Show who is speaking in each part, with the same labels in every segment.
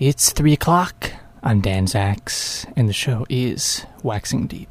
Speaker 1: It's 3 o'clock. I'm Dan Zacks, and the show is Waxing Deep.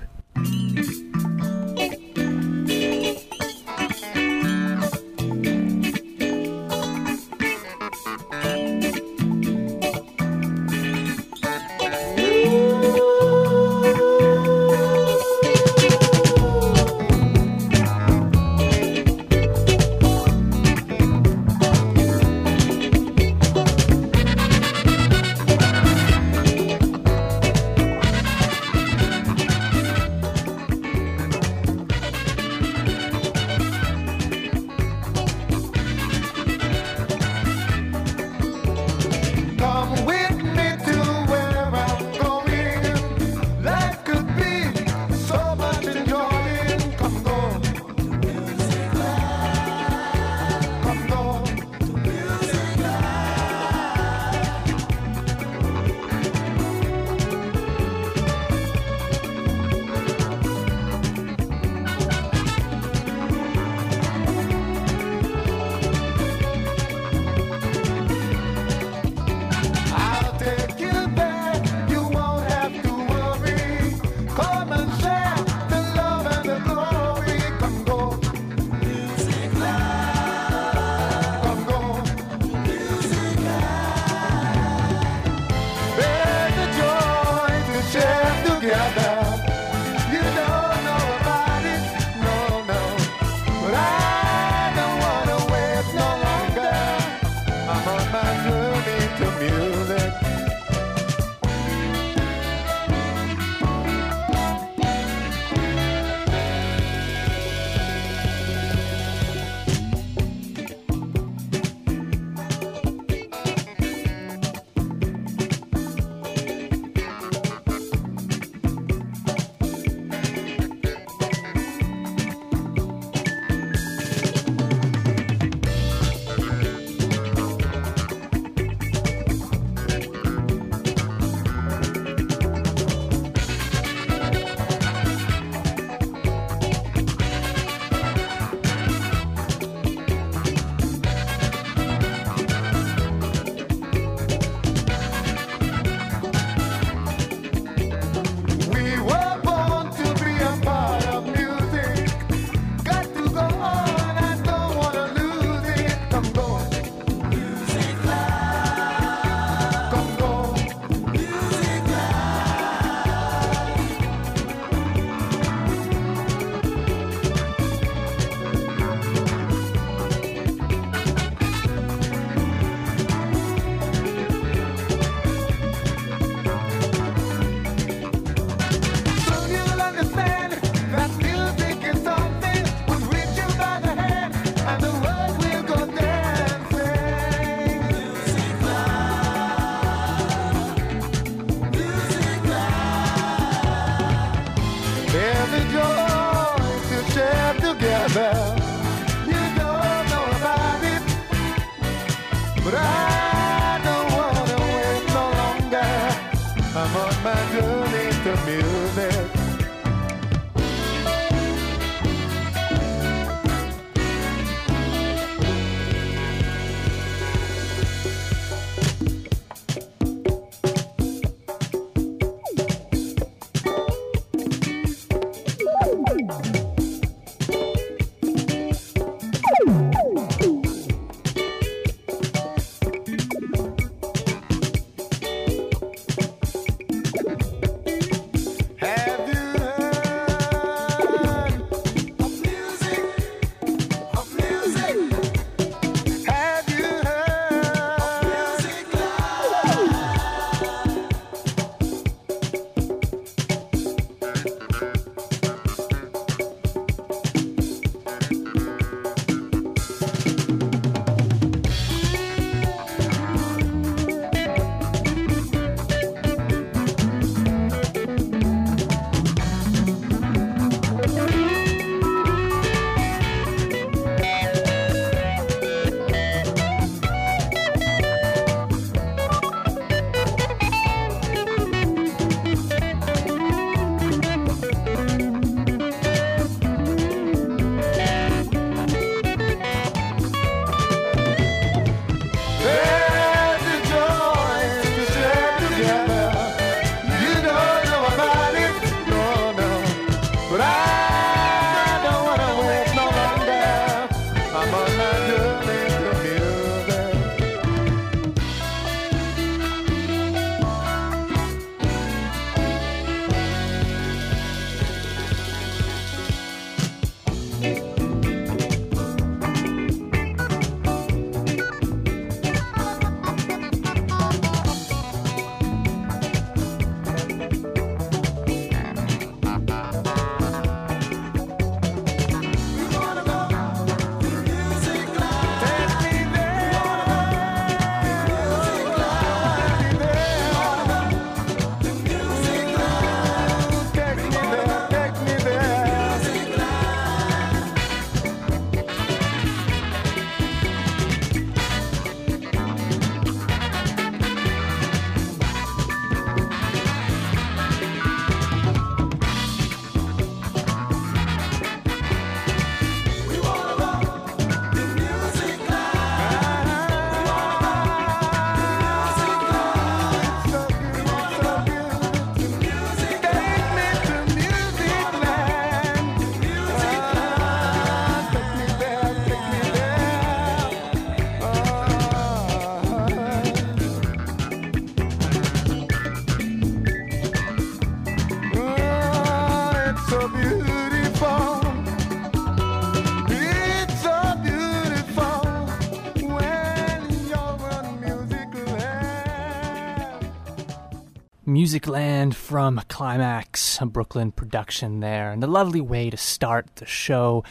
Speaker 2: Musicland from Climax, a Brooklyn production there, and a lovely way to start the show.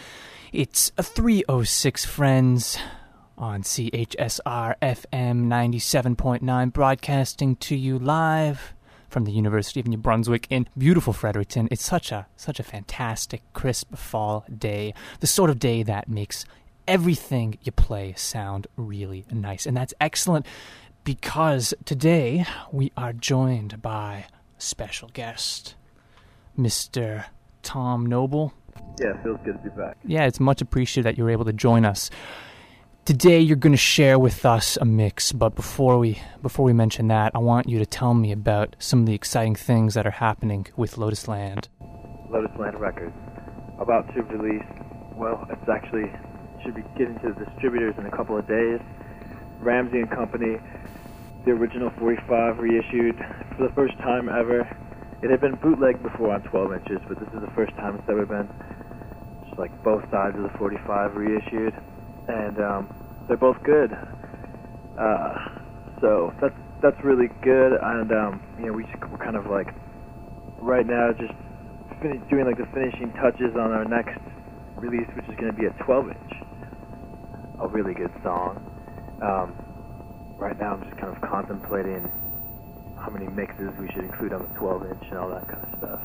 Speaker 2: It's a 306 Friends on CHSR FM 97.9, broadcasting to you live from the University of New Brunswick in beautiful Fredericton. It's such a such a fantastic, crisp fall day, the sort of day that makes everything you play sound really nice, and that's excellent because today we are joined by a special guest, Mr. Tom Noble.
Speaker 3: Yeah, it feels good to be back.
Speaker 2: Yeah, it's much appreciated that you were able to join us. Today you're going to share with us a mix, but before we before we mention that, I want you to tell me about some of the exciting things that are happening with Lotus Land.
Speaker 3: Lotus Land Records about to release. Well, it's actually should be getting to the distributors in a couple of days. Ramsey and Company the original 45 reissued for the first time ever. It had been bootlegged before on 12 inches, but this is the first time it's ever been just like both sides of the 45 reissued, and um, they're both good. Uh, so that's that's really good, and um, you know we just, we're kind of like right now just doing like the finishing touches on our next release, which is going to be a 12 inch. A really good song. Um, right now I'm just kind of contemplating how many mixes we should include on the 12 inch and all that kind of stuff.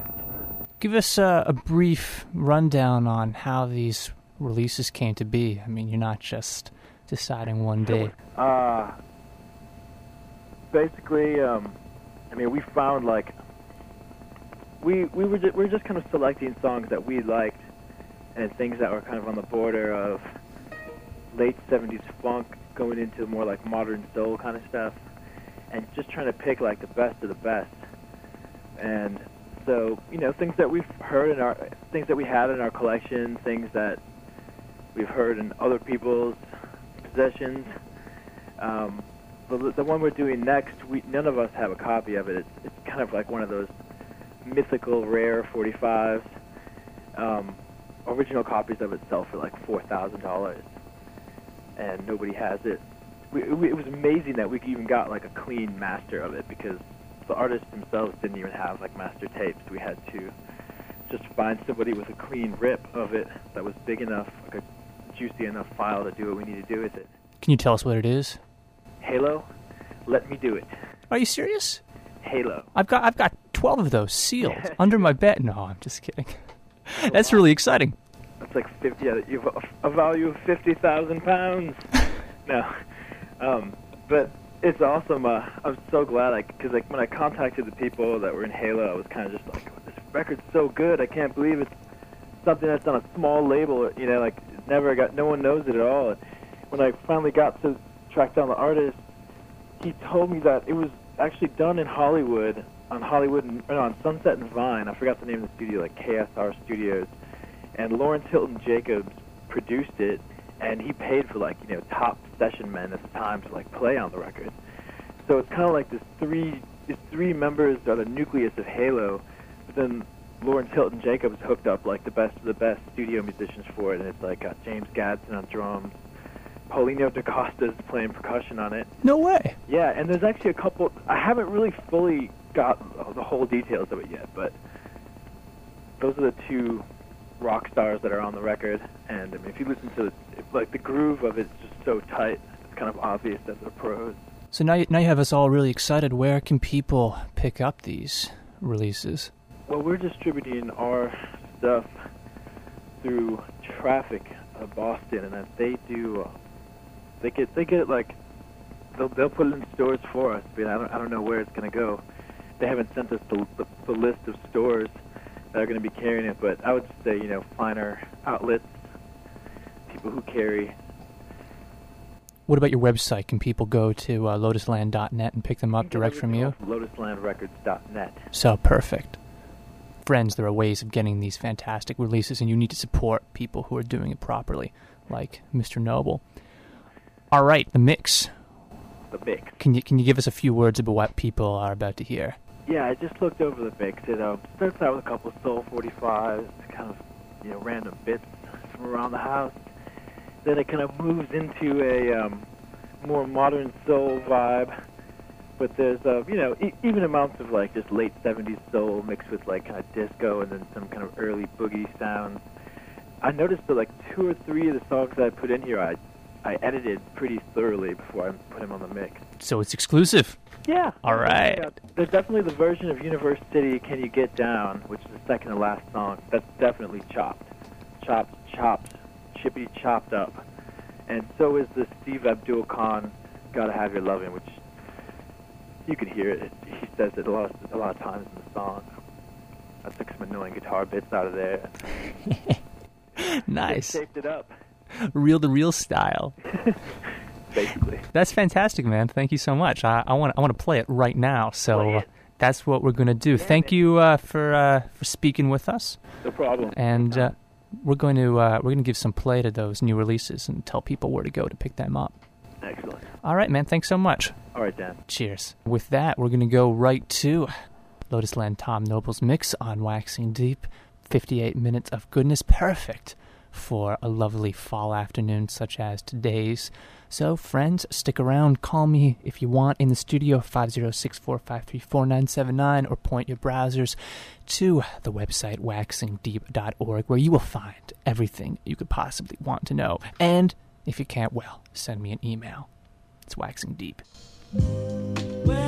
Speaker 2: Give us uh, a brief rundown on how these releases came to be. I mean, you're not just deciding one day.
Speaker 3: Uh, basically, um, I mean, we found like we we were just, we were just kind of selecting songs that we liked and things that were kind of on the border of late 70s funk going into more like modern soul kind of stuff, and just trying to pick like the best of the best. And so, you know, things that we've heard in our things that we had in our collection, things that we've heard in other people's possessions. Um, the, the one we're doing next, we none of us have a copy of it. It's, it's kind of like one of those mythical, rare 45s. Um, original copies of it sell for like four thousand dollars and nobody has it. We, we, it was amazing that we even got like a clean master of it because the artists themselves didn't even have like master tapes. We had to just find somebody with a clean rip of it that was big enough, like a juicy enough file to do what we need to do with it.
Speaker 2: Can you tell us what it is?
Speaker 3: Halo, let me do it.
Speaker 2: Are you serious?
Speaker 3: Halo.
Speaker 2: I've got I've got twelve of those sealed under my bed. No, I'm just kidding. That's really exciting.
Speaker 3: It's like fifty. Yeah, you've a, a value of fifty thousand pounds. no, um, but it's awesome. Uh, I'm so glad, like, because like when I contacted the people that were in Halo, I was kind of just like, this record's so good. I can't believe it's something that's on a small label. You know, like never got, no one knows it at all. And when I finally got to track down the artist, he told me that it was actually done in Hollywood, on Hollywood, and, on Sunset and Vine. I forgot the name of the studio, like KSR Studios and Lawrence Hilton Jacobs produced it, and he paid for like you know top session men at the time to like play on the record. So it's kind of like this three these three members are the nucleus of Halo, but then Lawrence Hilton Jacobs hooked up like the best of the best studio musicians for it, and it's like got James Gadson on drums. Paulino Paulinho DaCosta's playing percussion on it.
Speaker 2: No way.
Speaker 3: Yeah, and there's actually a couple. I haven't really fully got the whole details of it yet, but those are the two rock stars that are on the record. And I mean, if you listen to it, like the groove of it, it's just so tight. It's kind of obvious that they're pros.
Speaker 2: So now, you, now you have us all really excited. Where can people pick up these releases?
Speaker 3: Well, we're distributing our stuff through Traffic of Boston, and they do. Uh, they get they get it like they'll they'll put it in stores for us, but I don't I don't know where it's gonna go. They haven't sent us the, the, the list of stores that are going to be carrying it. But I would say, you know, finer outlets, people who carry.
Speaker 2: What about your website? Can people go to uh, lotusland.net and pick them up direct from you?
Speaker 3: Lotuslandrecords.net.
Speaker 2: So perfect. Friends, there are ways of getting these fantastic releases, and you need to support people who are doing it properly, like Mr. Noble. All right, the mix.
Speaker 3: The mix.
Speaker 2: Can you can you give us a few words about what people are about to hear?
Speaker 3: Yeah, I just looked over the mix. It um, starts out with a couple of soul 45s, kind of you know random bits from around the house. Then it kind of moves into a um, more modern soul vibe but there's uh, you know e- even amounts of like just late '70s soul mixed with like kind of disco and then some kind of early boogie sounds. I noticed that like two or three of the songs I put in here, I I edited pretty thoroughly before I put them on the mix.
Speaker 2: So it's exclusive.
Speaker 3: Yeah.
Speaker 2: All right.
Speaker 3: Yeah, uh, There's definitely the version of Universe City, Can You Get Down, which is the second to last song. That's definitely chopped. Chopped, chopped, chippy chopped up. And so is the Steve Abdul Khan, Gotta Have Your Loving, which you can hear it. He says it a lot, of, a lot of times in the song. I took some annoying guitar bits out of there.
Speaker 2: nice.
Speaker 3: Shaped it up,
Speaker 2: Reel to reel style.
Speaker 3: basically.
Speaker 2: That's fantastic, man. Thank you so much. I, I want I want to play it right now. So uh, that's what we're gonna do. Thank you uh, for uh, for speaking with us,
Speaker 3: No problem.
Speaker 2: and uh, we're going to uh, we're going to give some play to those new releases and tell people where to go to pick them up.
Speaker 3: Excellent.
Speaker 2: All right, man. Thanks so much.
Speaker 3: All right, Dan.
Speaker 2: Cheers. With that, we're going to go right to Lotus Land Tom Noble's mix on Waxing Deep. 58 minutes of goodness, perfect for a lovely fall afternoon such as today's. So, friends, stick around. Call me if you want in the studio, 506 453 4979, or point your browsers to the website waxingdeep.org, where you will find everything you could possibly want to know. And if you can't, well, send me an email. It's waxing deep.
Speaker 4: Well,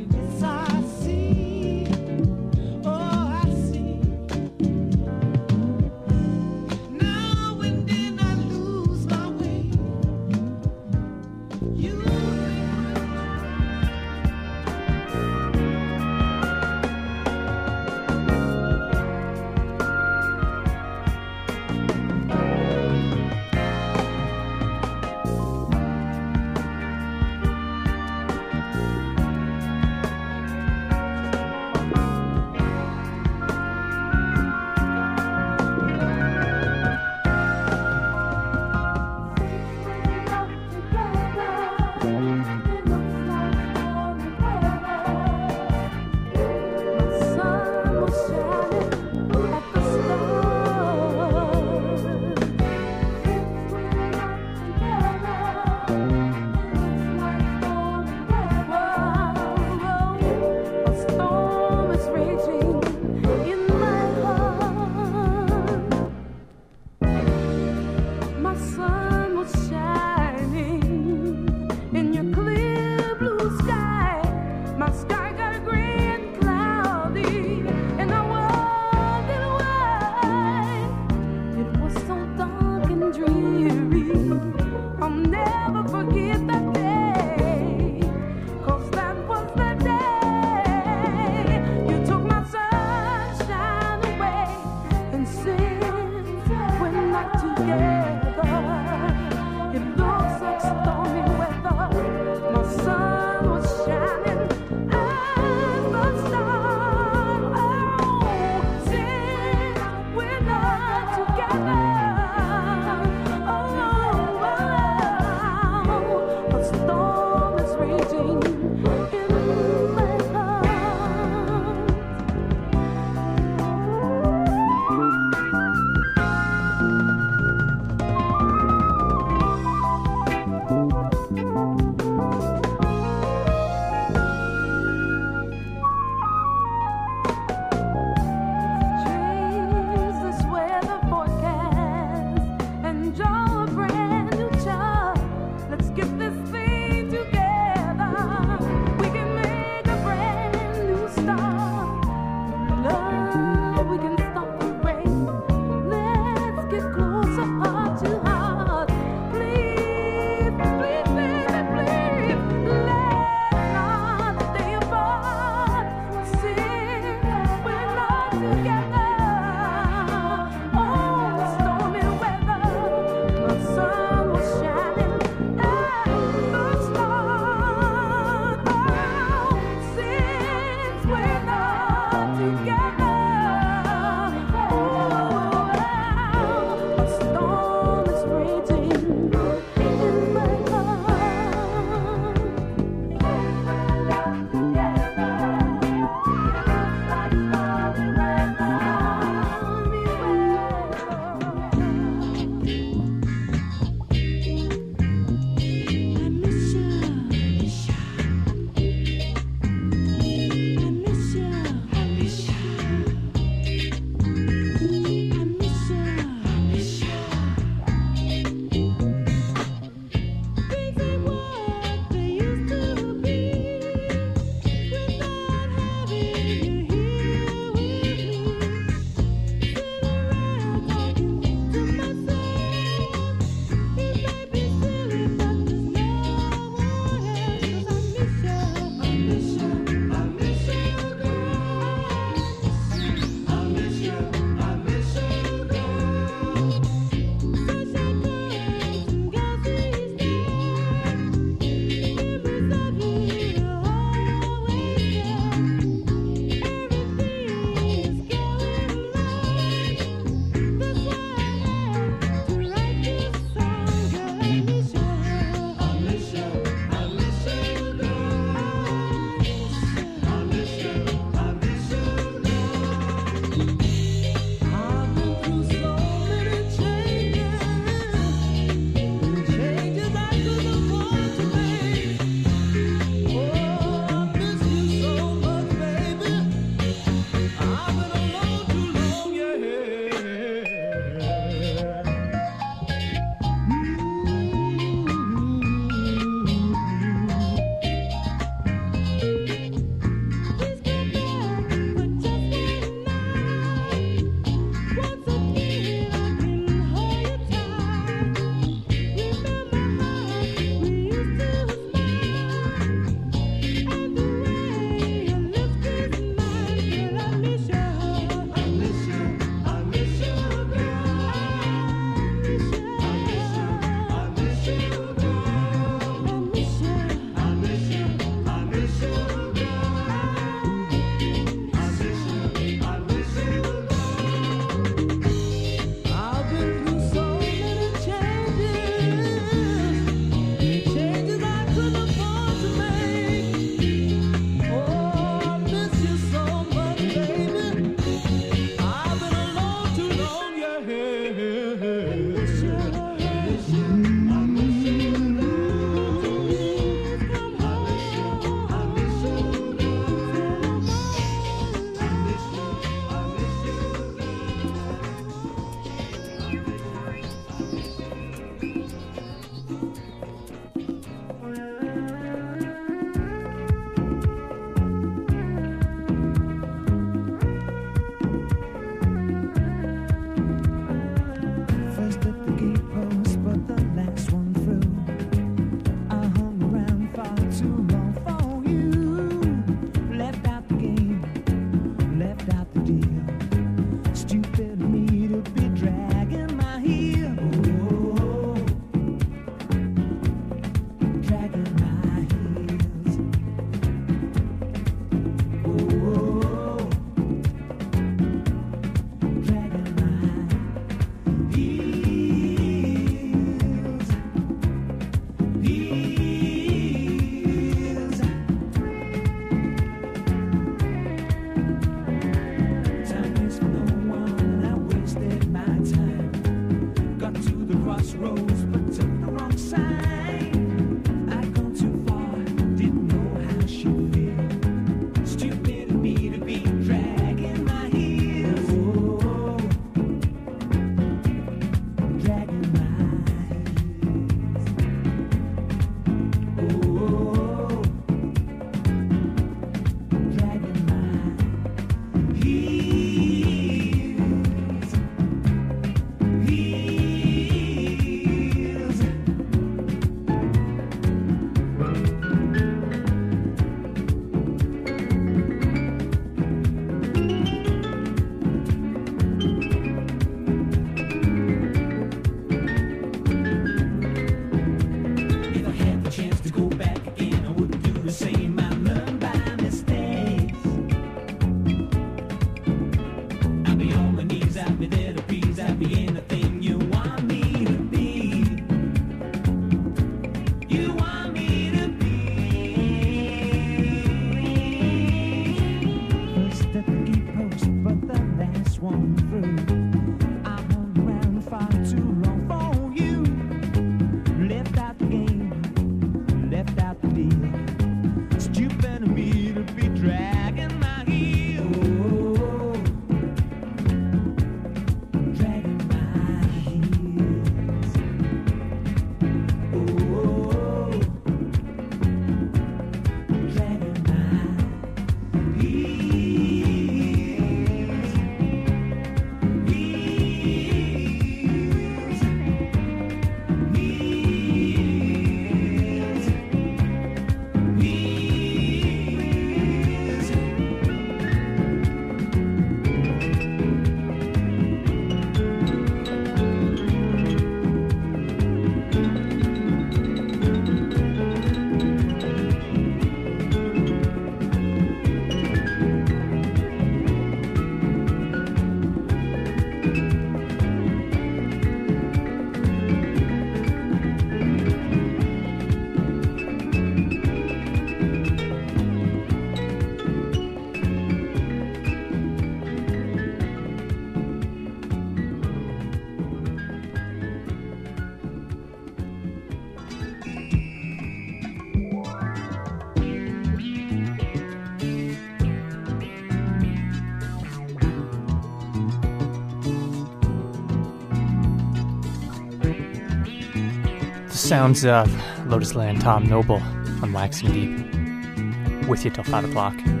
Speaker 4: sounds of Lotus Land Tom Noble on Waxing Deep. With you till 5 o'clock.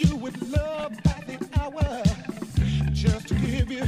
Speaker 5: you
Speaker 6: with love by the hour. Just to give you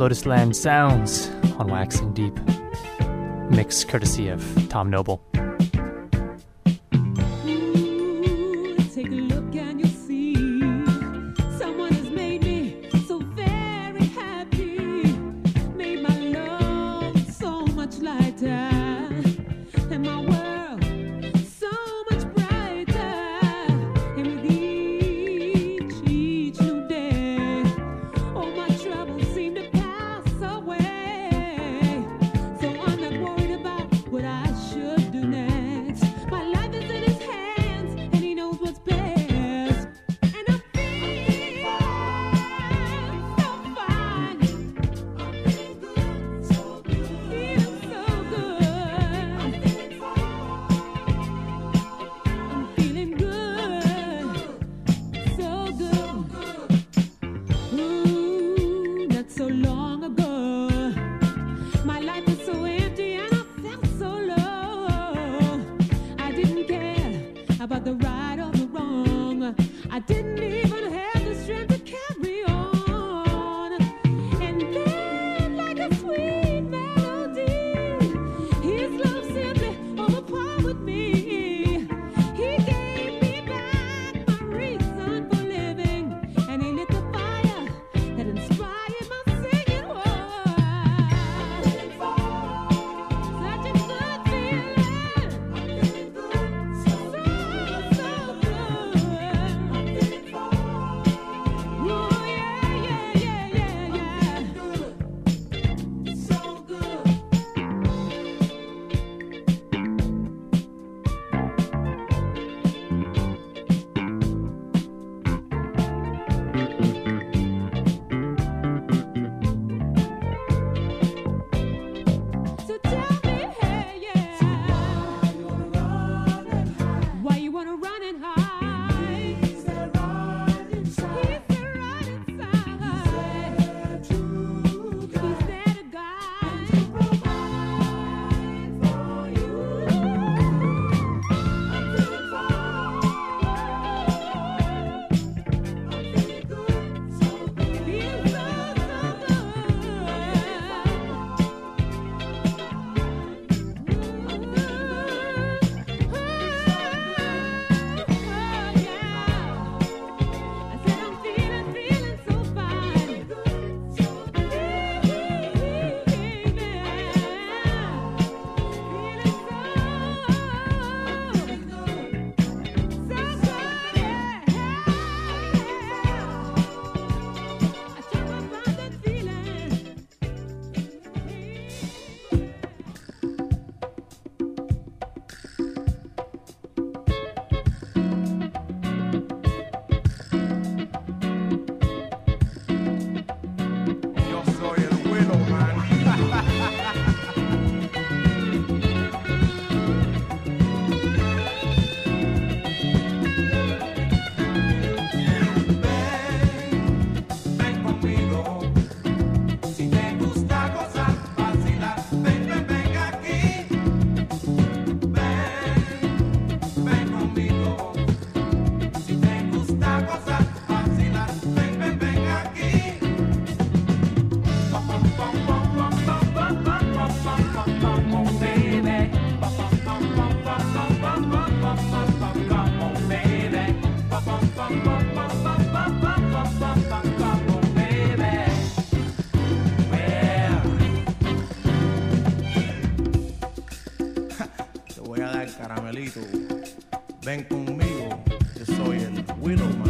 Speaker 7: Lotusland Sounds on Waxing Deep. Mix courtesy of Tom Noble.
Speaker 8: Ven conmigo, yo soy el Willowman.
Speaker 6: As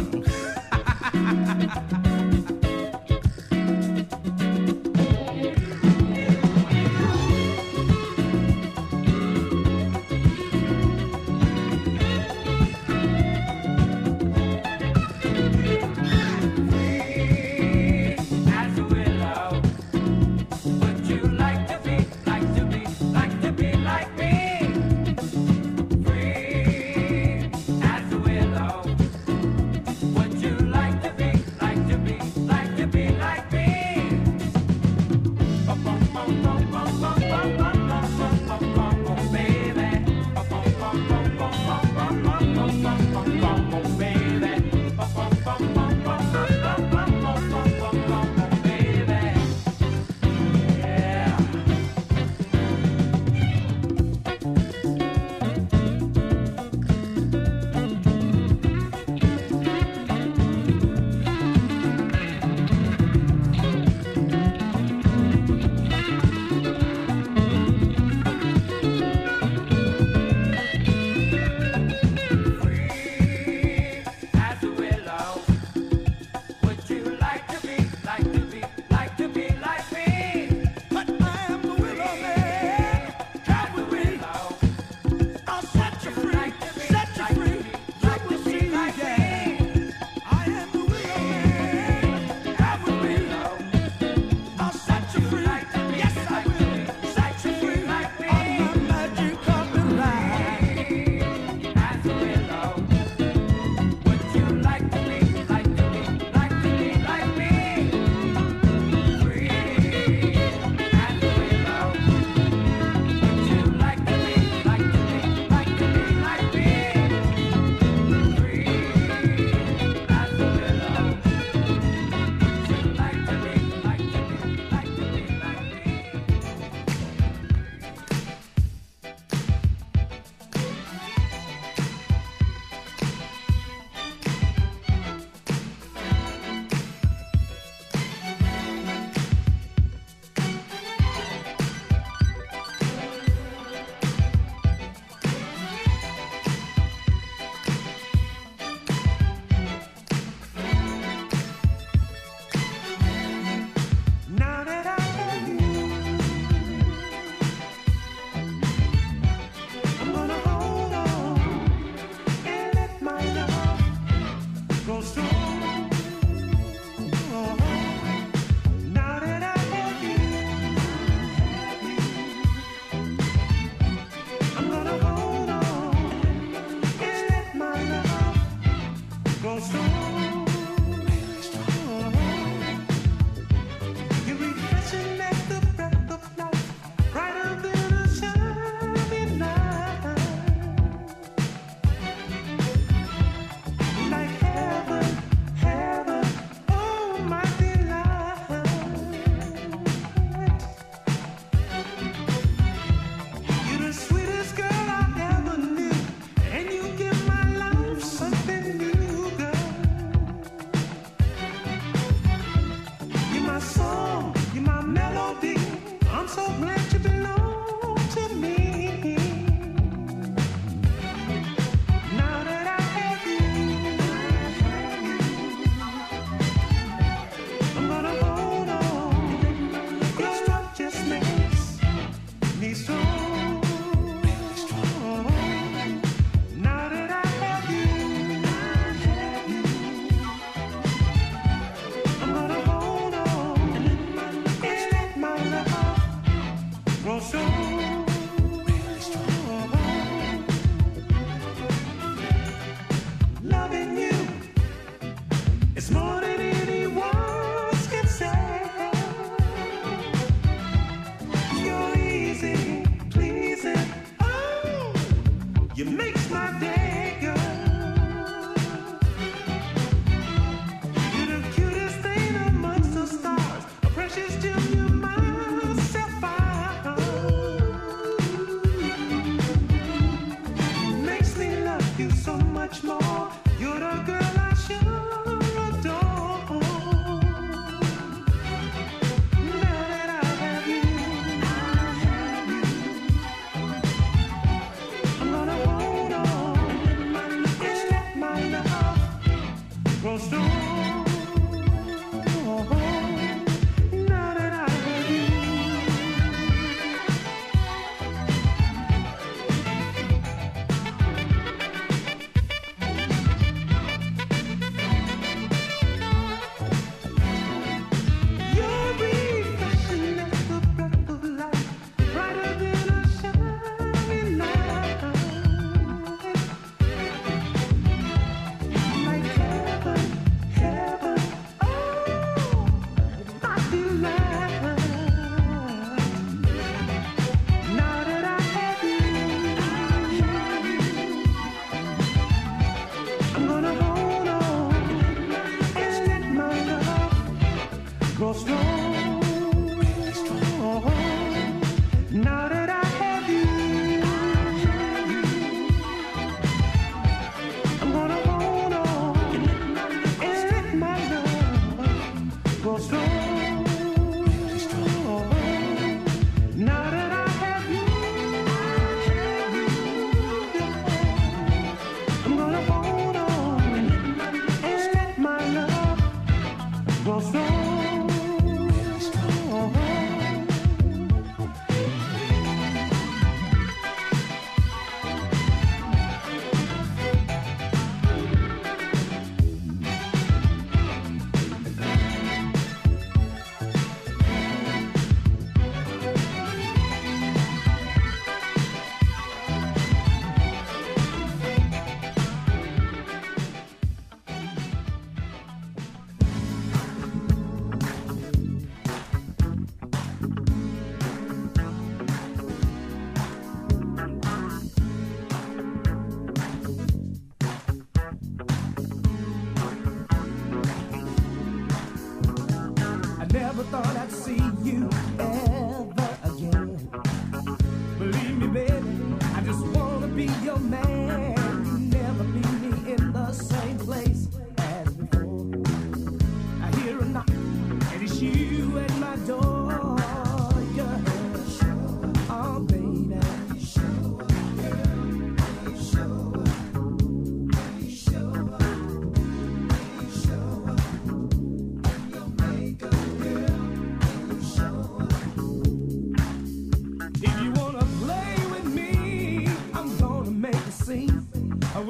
Speaker 6: thought I'd
Speaker 9: see you.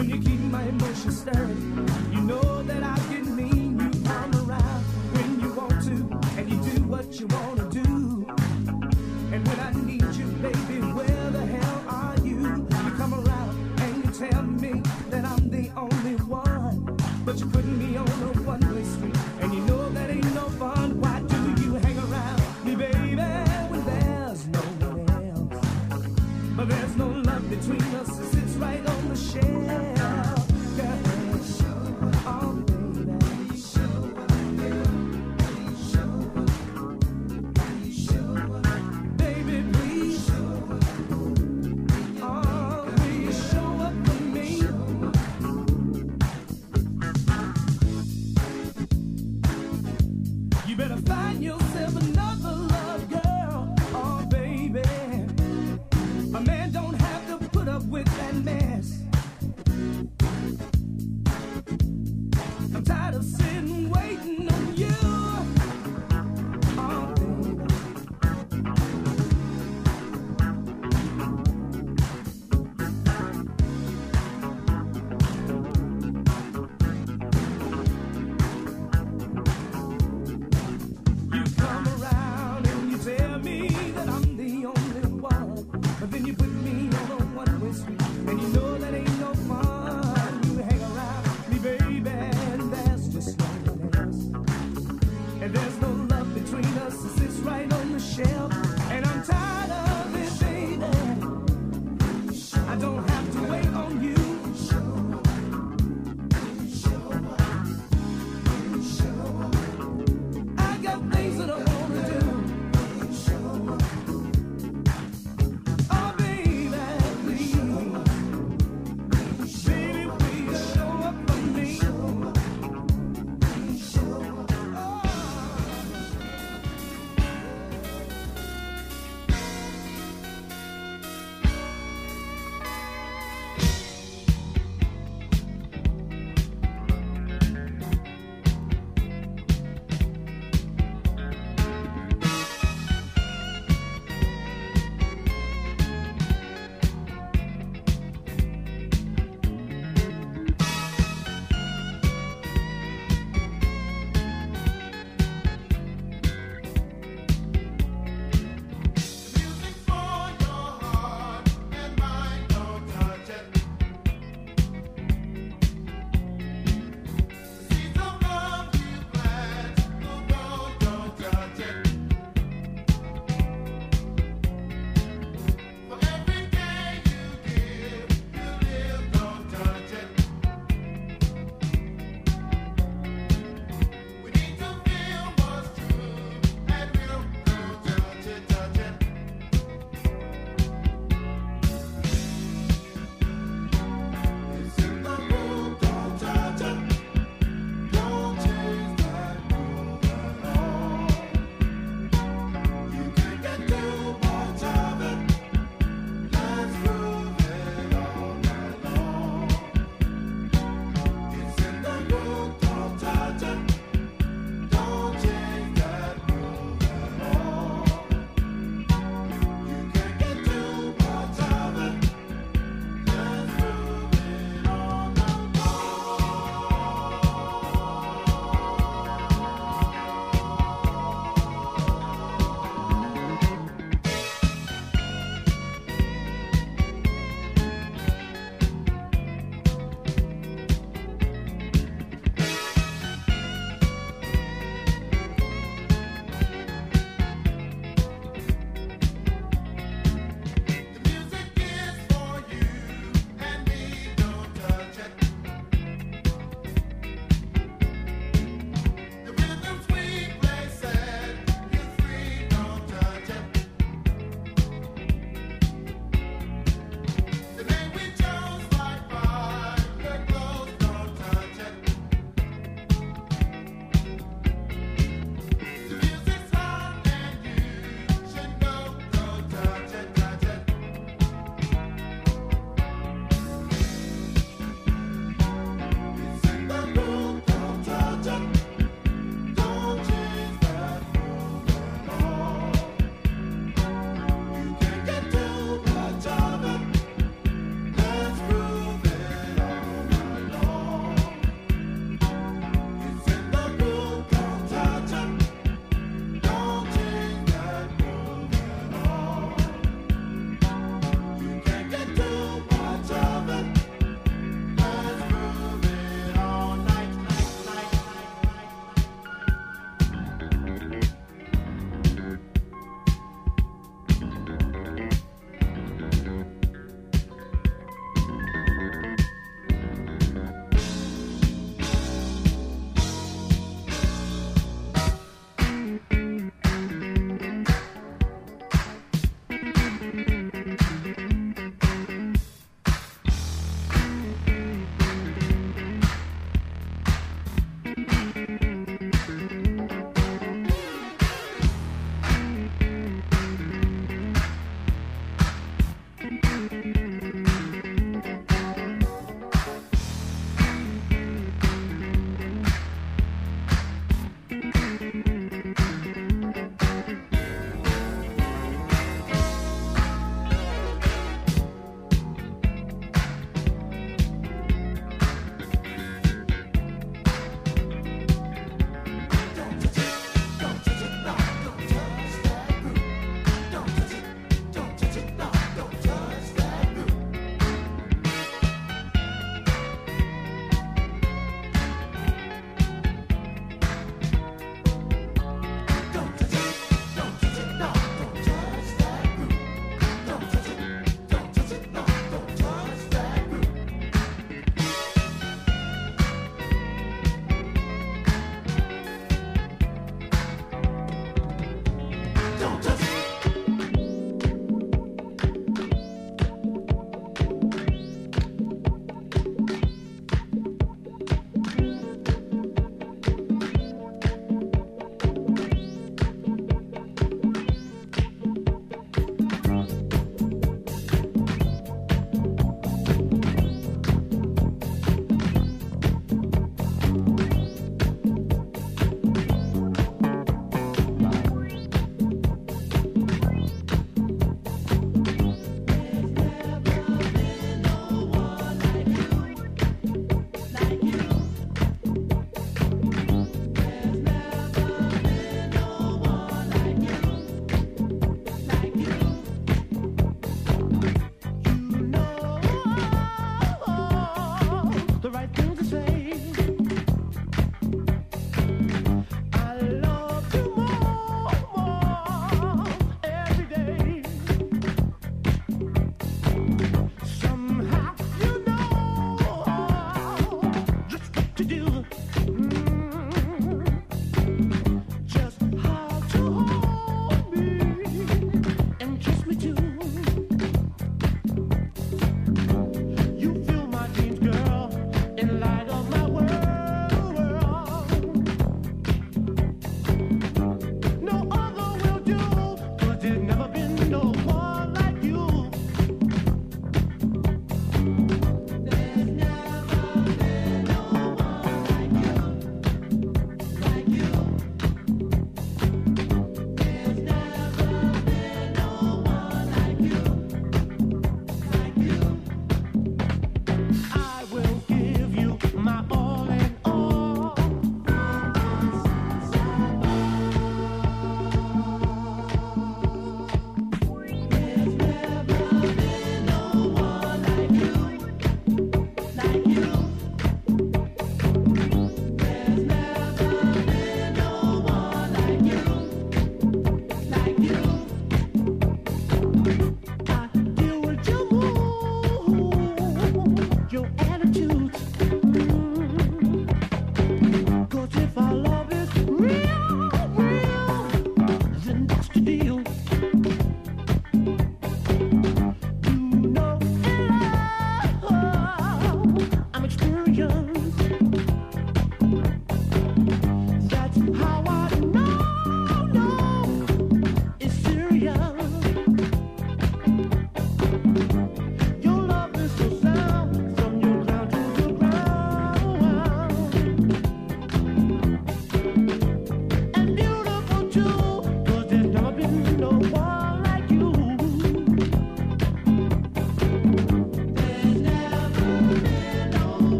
Speaker 6: when
Speaker 9: you keep my
Speaker 4: emotions staring.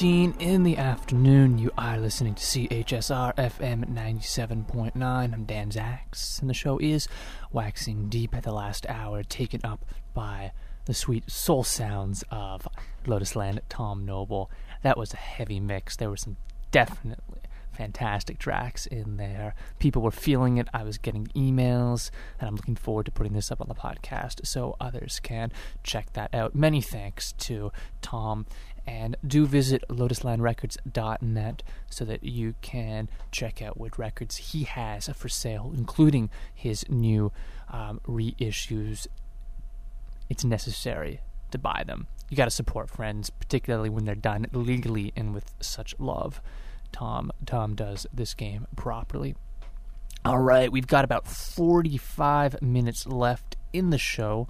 Speaker 2: 12:13 in the afternoon. You are listening to CHSR FM 97.9. I'm Dan Zax, and the show is waxing deep at the last hour, taken up by the sweet soul sounds of Lotus Land Tom Noble. That was a heavy mix. There were some definitely fantastic tracks in there. People were feeling it. I was getting emails, and I'm looking forward to putting this up on the podcast so others can check that out. Many thanks to Tom. And do visit lotuslandrecords.net so that you can check out what records he has for sale, including his new um, reissues. It's necessary to buy them. You got to support friends, particularly when they're done legally and with such love. Tom Tom does this game properly. All right, we've got about 45 minutes left in the show,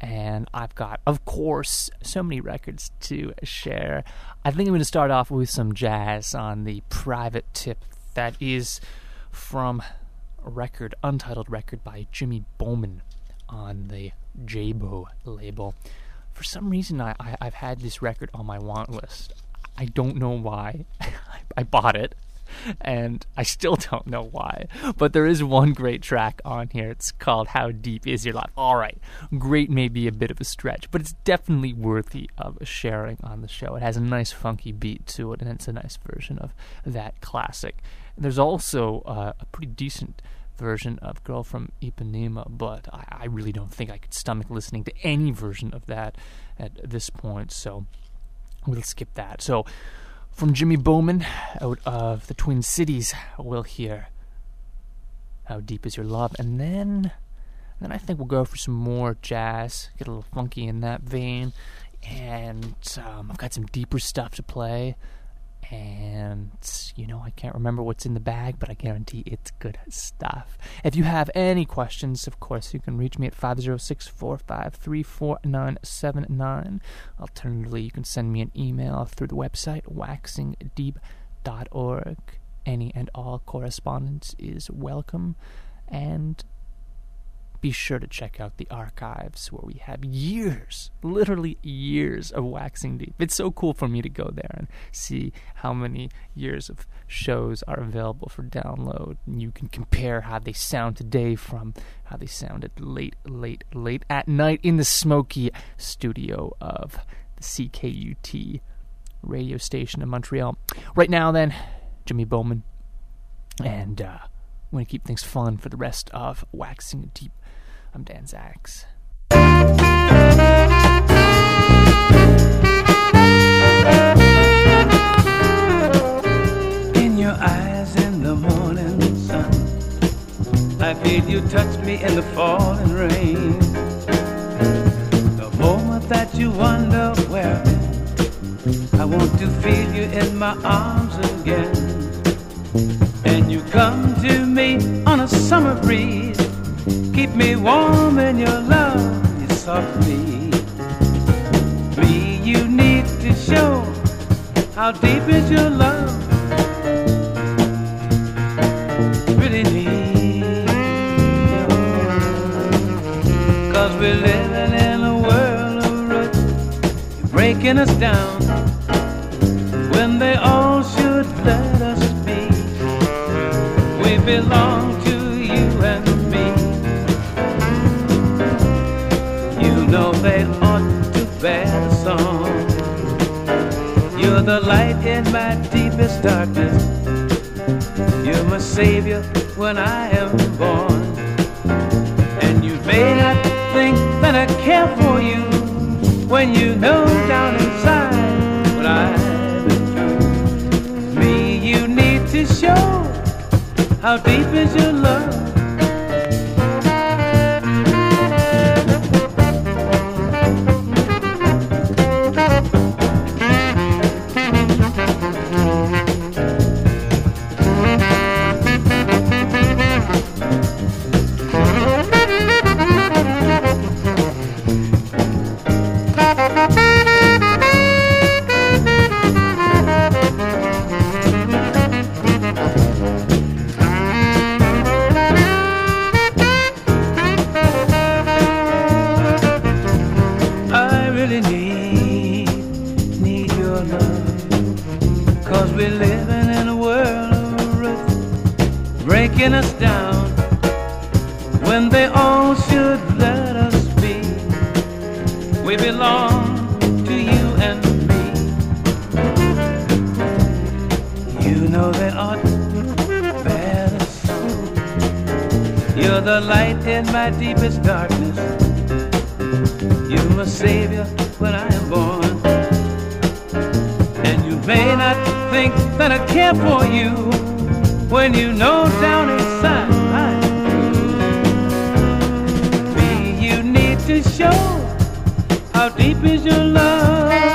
Speaker 2: and I've got, of course, so many records to share. I think I'm going to start off with some jazz on the private tip that is from a record, untitled record by Jimmy Bowman on the Jabo label. For some reason, I, I, I've had this record on my want list. I don't know why. I bought it, and I still don't know why. But there is one great track on here. It's called How Deep Is Your Love? All right, great may be a bit of a stretch, but it's definitely worthy of sharing on the show. It has a nice funky beat to it, and it's a nice version of that classic. There's also uh, a pretty decent version of Girl from Ipanema, but I, I really don't think I could stomach listening to any version of that at this point, so we'll skip that. So, from Jimmy Bowman out of the Twin Cities, we'll hear How Deep Is Your Love, and then, then I think we'll go for some more jazz, get a little funky in that vein, and um, I've got some deeper stuff to play. And, you know, I can't remember what's in the bag, but I guarantee it's good stuff. If you have any questions, of course, you can reach me at 506 453 4979. Alternatively, you can send me an email through the website, waxingdeep.org. Any and all correspondence is welcome. And be sure to check out the archives where we have years, literally years of waxing deep. It's so cool for me to go there and see how many years of shows are available for download. And you can compare how they sound today from how they sounded late, late, late at night in the smoky studio of the CKUT radio station in Montreal. Right now, then, Jimmy Bowman. And uh, we're going to keep things fun for the rest of Waxing Deep. I'm Dan.
Speaker 10: In your eyes in the morning sun, I feel you touch me in the falling rain. The moment that you wonder where I want to feel you in my arms again. And you come to me on a summer breeze, keep me warm in your love, you softly. Me, Me, you need to show how deep is your love. Really need. Cause we're living in a world of rut, breaking us down when they all should let us be. We belong the light in my deepest darkness. You're my savior when I am born. And you may not think that I care for you when you know down inside what I've been through. Me, you need to show how deep is your love.
Speaker 11: Us down when they all should let us be. We belong to you and me. You know they ought the soul. You're the light in my deepest darkness. You're my savior when I am born. And you may not think that I care for you when you know down inside. Me, you need to show how deep is your love.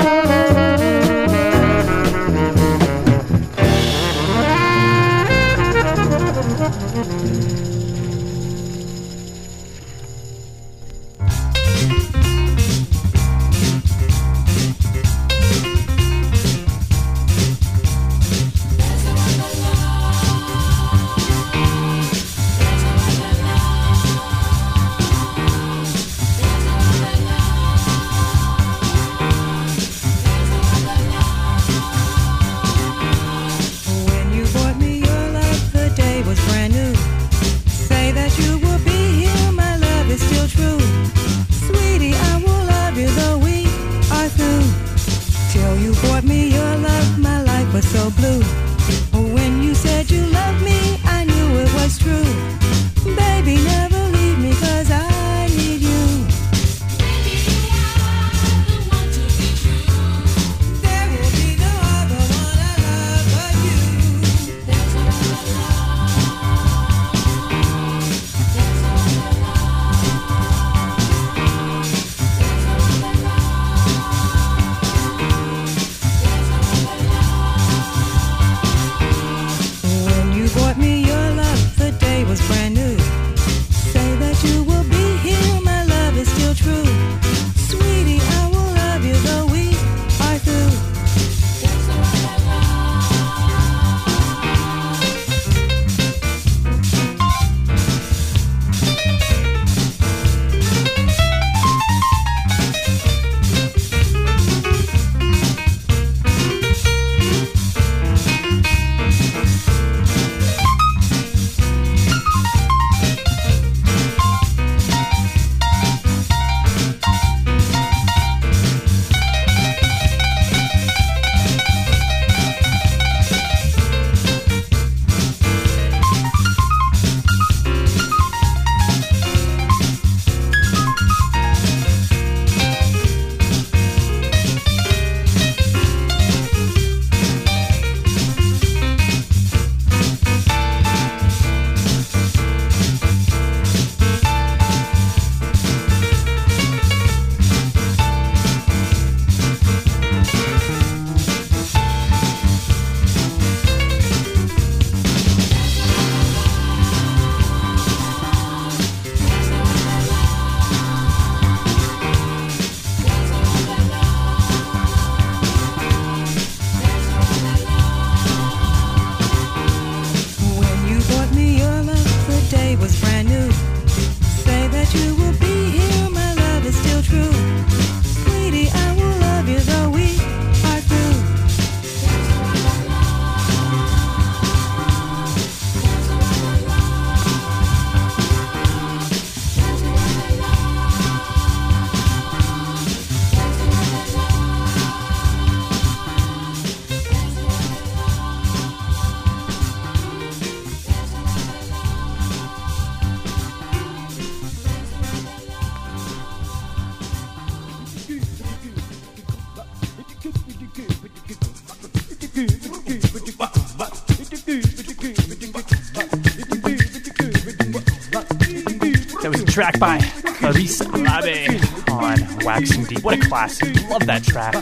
Speaker 2: Track by Clarissa Alabe on Waxing Deep. What a classic. Love that track.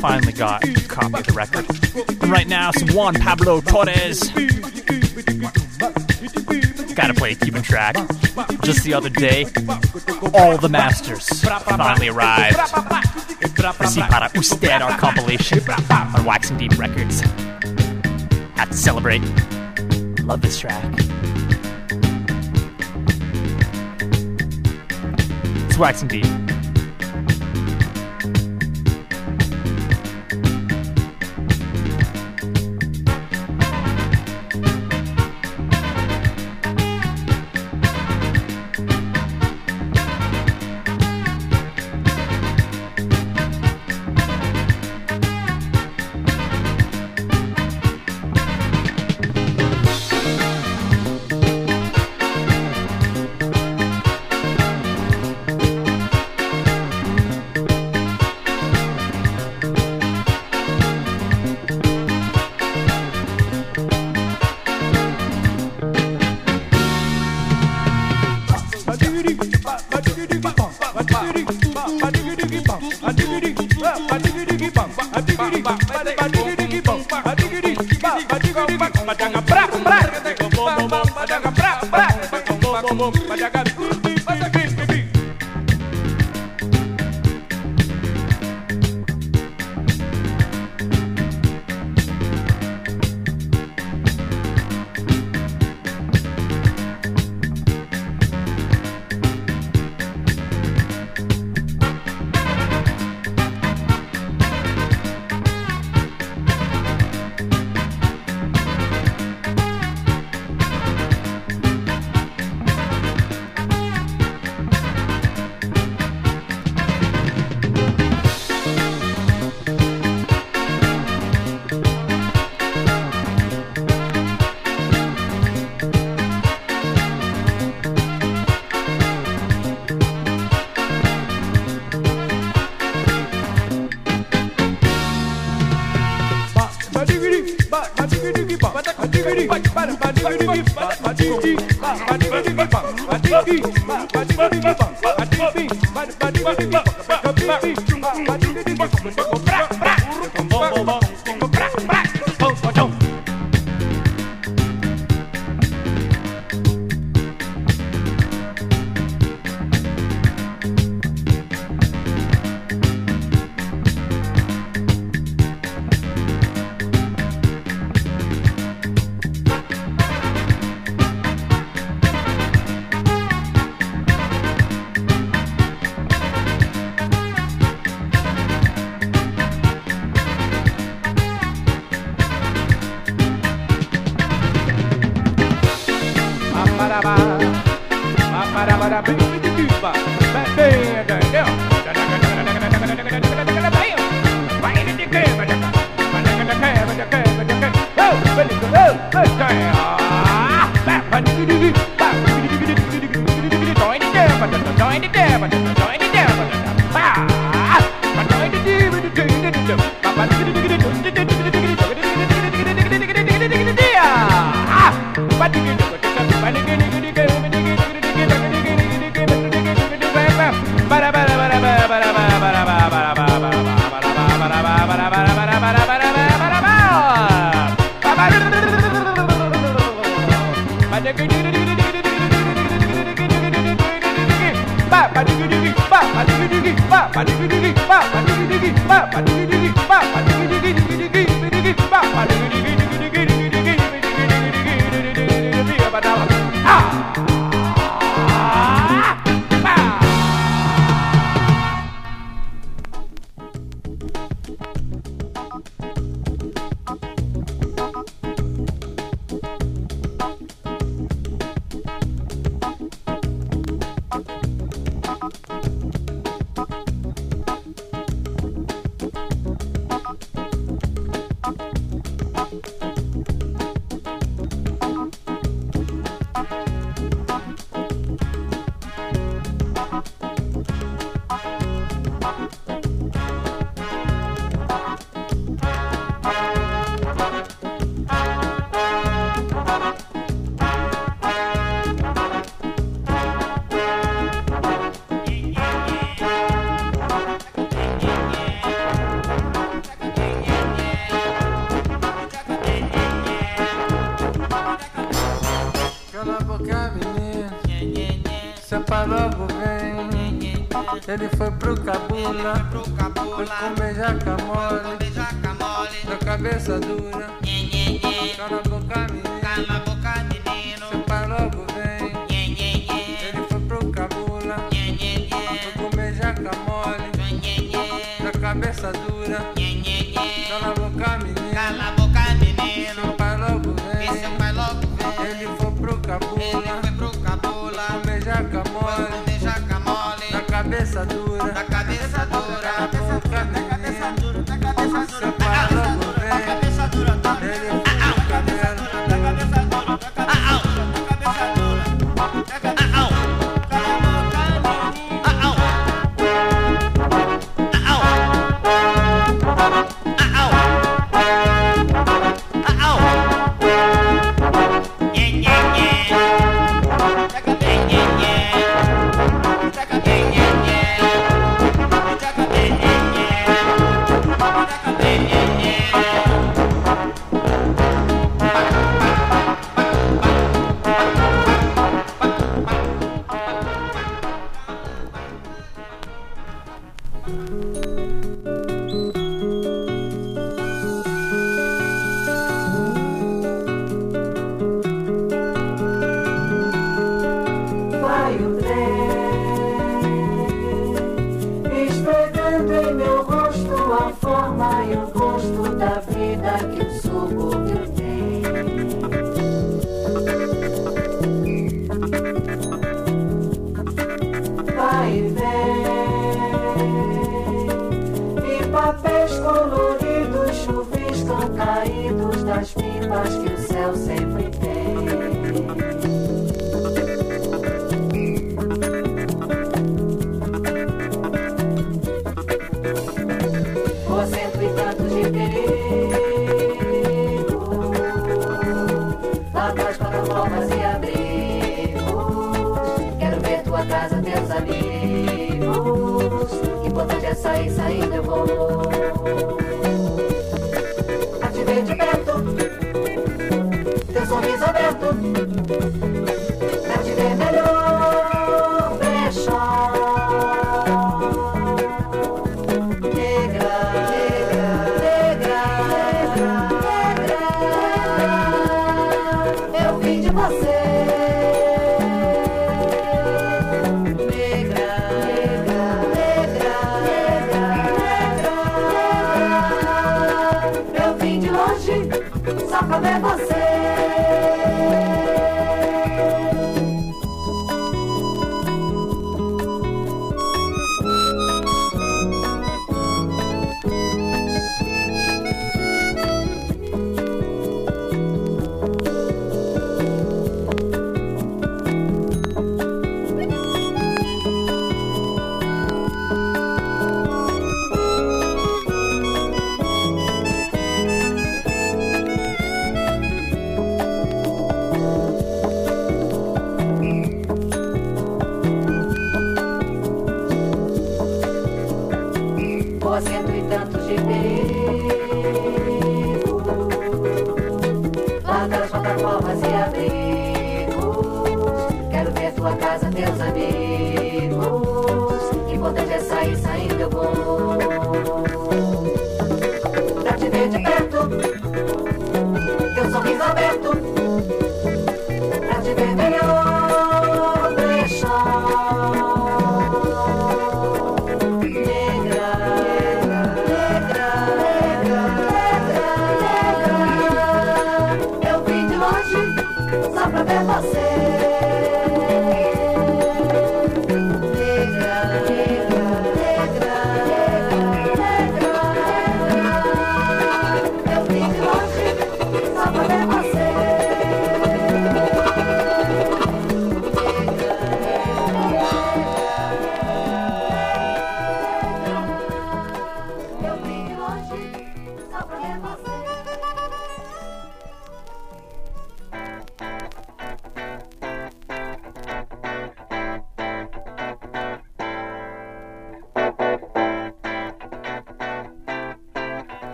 Speaker 2: Finally got a copy of the record. And right now, some Juan Pablo Torres. Gotta play Cuban track. Just the other day, all the masters finally arrived. Para usted, our compilation on Waxing Deep Records. Have to celebrate. Love this track. It's
Speaker 8: but I got Viva, viva. Bye. Ele foi pro cabula, foi comer jacaré. cabeça dura, na cabeça dura.
Speaker 12: atrás dos meus amigos. O importante é sair, saindo eu vou.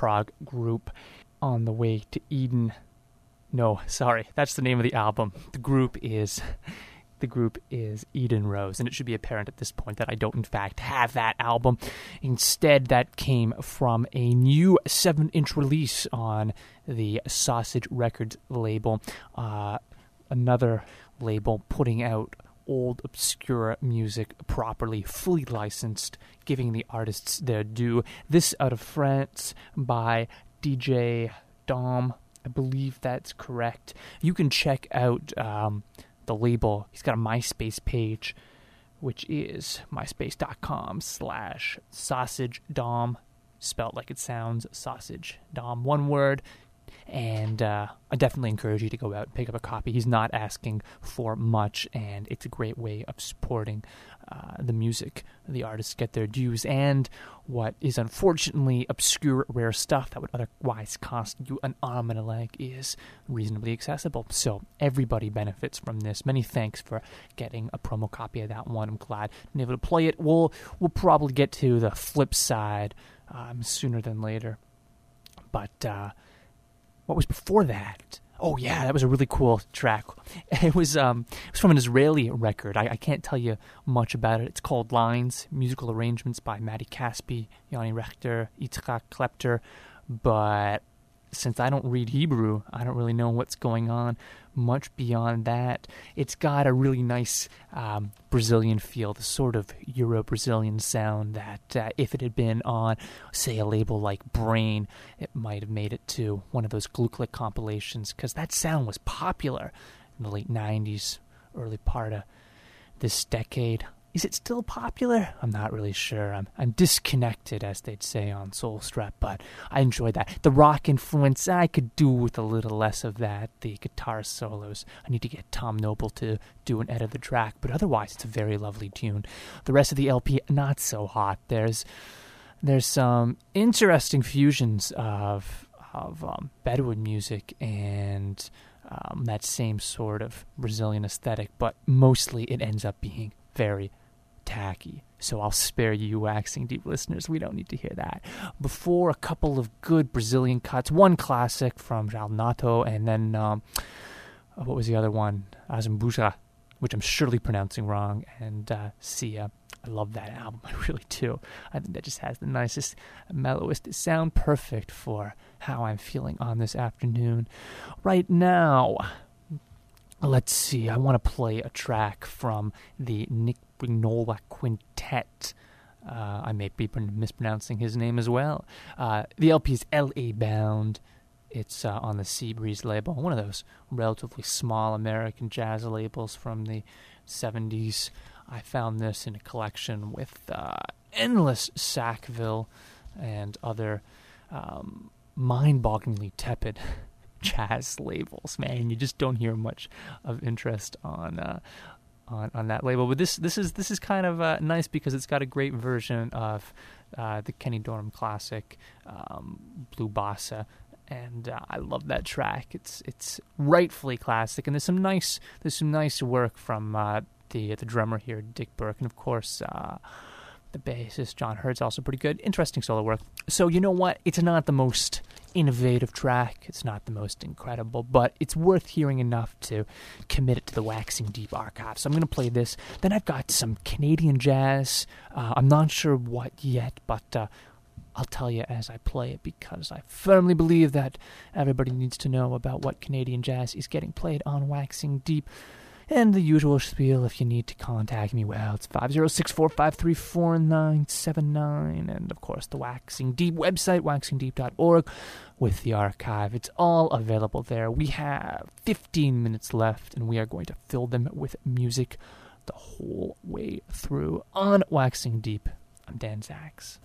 Speaker 2: Prog group On the Way to Eden. No, sorry, that's the name of the album. The group is the group is Eden Rose, and it should be apparent at this point that I don't, in fact, have that album. Instead, that came from a new 7 inch release on the Sausage Records label, uh, another label putting out old, obscure music properly, fully licensed, giving the artists their due. This out of France by DJ Dom. I believe that's correct. You can check out um, the label. He's got a MySpace page, which is myspace.com slash sausage dom, spelled like it sounds, sausage dom, one word. And uh, I definitely encourage you to go out and pick up a copy. He's not asking for much, and it's a great way of supporting uh, the music. The artists get their dues, and what is unfortunately obscure, rare stuff that would otherwise cost you an arm and a leg is reasonably accessible. So everybody benefits from this. Many thanks for getting a promo copy of that one. I'm glad be able to play it. We'll we'll probably get to the flip side um, sooner than later, but. Uh, what was before that? Oh yeah, that was a really cool track. It was um, it was from an Israeli record. I, I can't tell you much about it. It's called Lines, musical arrangements by Matti Caspi, Yoni Rechter, Yitzhak Klepter. But since I don't read Hebrew, I don't really know what's going on much beyond that. It's got a really nice um, Brazilian feel, the sort of Euro Brazilian sound that uh, if it had been on, say, a label like Brain, it might have made it to one of those Glücklich compilations because that sound was popular in the late 90s, early part of this decade. Is it still popular? I'm not really sure. I'm I'm disconnected, as they'd say on Soul Strut, but I enjoyed that. The rock influence, I could do with a little less of that. The guitar solos, I need to get Tom Noble to do an edit of the track, but otherwise, it's a very lovely tune. The rest of the LP, not so hot. There's there's some interesting fusions of of um, Bedouin music and um, that same sort of Brazilian aesthetic, but mostly it ends up being very tacky. So I'll spare you, waxing deep listeners. We don't need to hear that. Before a couple of good Brazilian cuts, one classic from Jal Nato, and then um, what was the other one? Azambuja, which I'm surely pronouncing wrong, and uh, Sia. I love that album. I really do. I think that just has the nicest, mellowest sound, perfect for how I'm feeling on this afternoon. Right now, let's see. I want to play a track from the Nick Brignola Quintet. Uh, I may be mispronouncing his name as well. Uh, the LP is L.A. Bound. It's uh, on the Seabreeze label, one of those relatively small American jazz labels from the 70s. I found this in a collection with uh, endless Sackville and other um, mind bogglingly tepid jazz labels. Man, you just don't hear much of interest on. Uh, on, on that label, but this this is this is kind of uh, nice because it's got a great version of uh, the Kenny Dorham classic um, Blue Bossa, and uh, I love that track. It's it's rightfully classic, and there's some nice there's some nice work from uh, the the drummer here, Dick Berk, and of course uh, the bassist John Heard's also pretty good. Interesting solo work. So you know what? It's not the most innovative track. It's not the most incredible, but it's worth hearing enough to commit it to the Waxing Deep archive. So I'm going to play this. Then I've got some Canadian jazz. Uh, I'm not sure what yet, but uh, I'll tell you as I play it because I firmly believe that everybody needs to know about what Canadian jazz is getting played on Waxing Deep. And the usual spiel if you need to contact me, well, it's 506-453-4979. And of course, the Waxing Deep website, waxingdeep.org, with the archive. It's all available there. We have 15 minutes left, and we are going to fill them with music the whole way through on Waxing Deep. I'm Dan Zacks.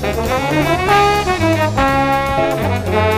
Speaker 13: Thank you.
Speaker 2: Thank you.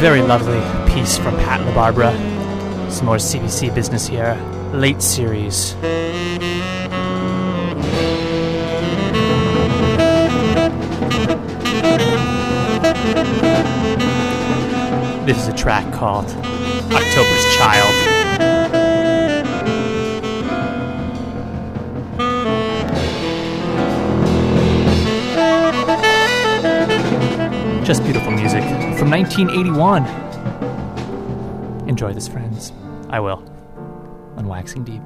Speaker 2: very lovely piece from Pat LaBarbera. Some more CBC business here. Late series. This is a track called October's Child. Just beautiful from 1981. Enjoy this, friends. I will. On Waxing Deep.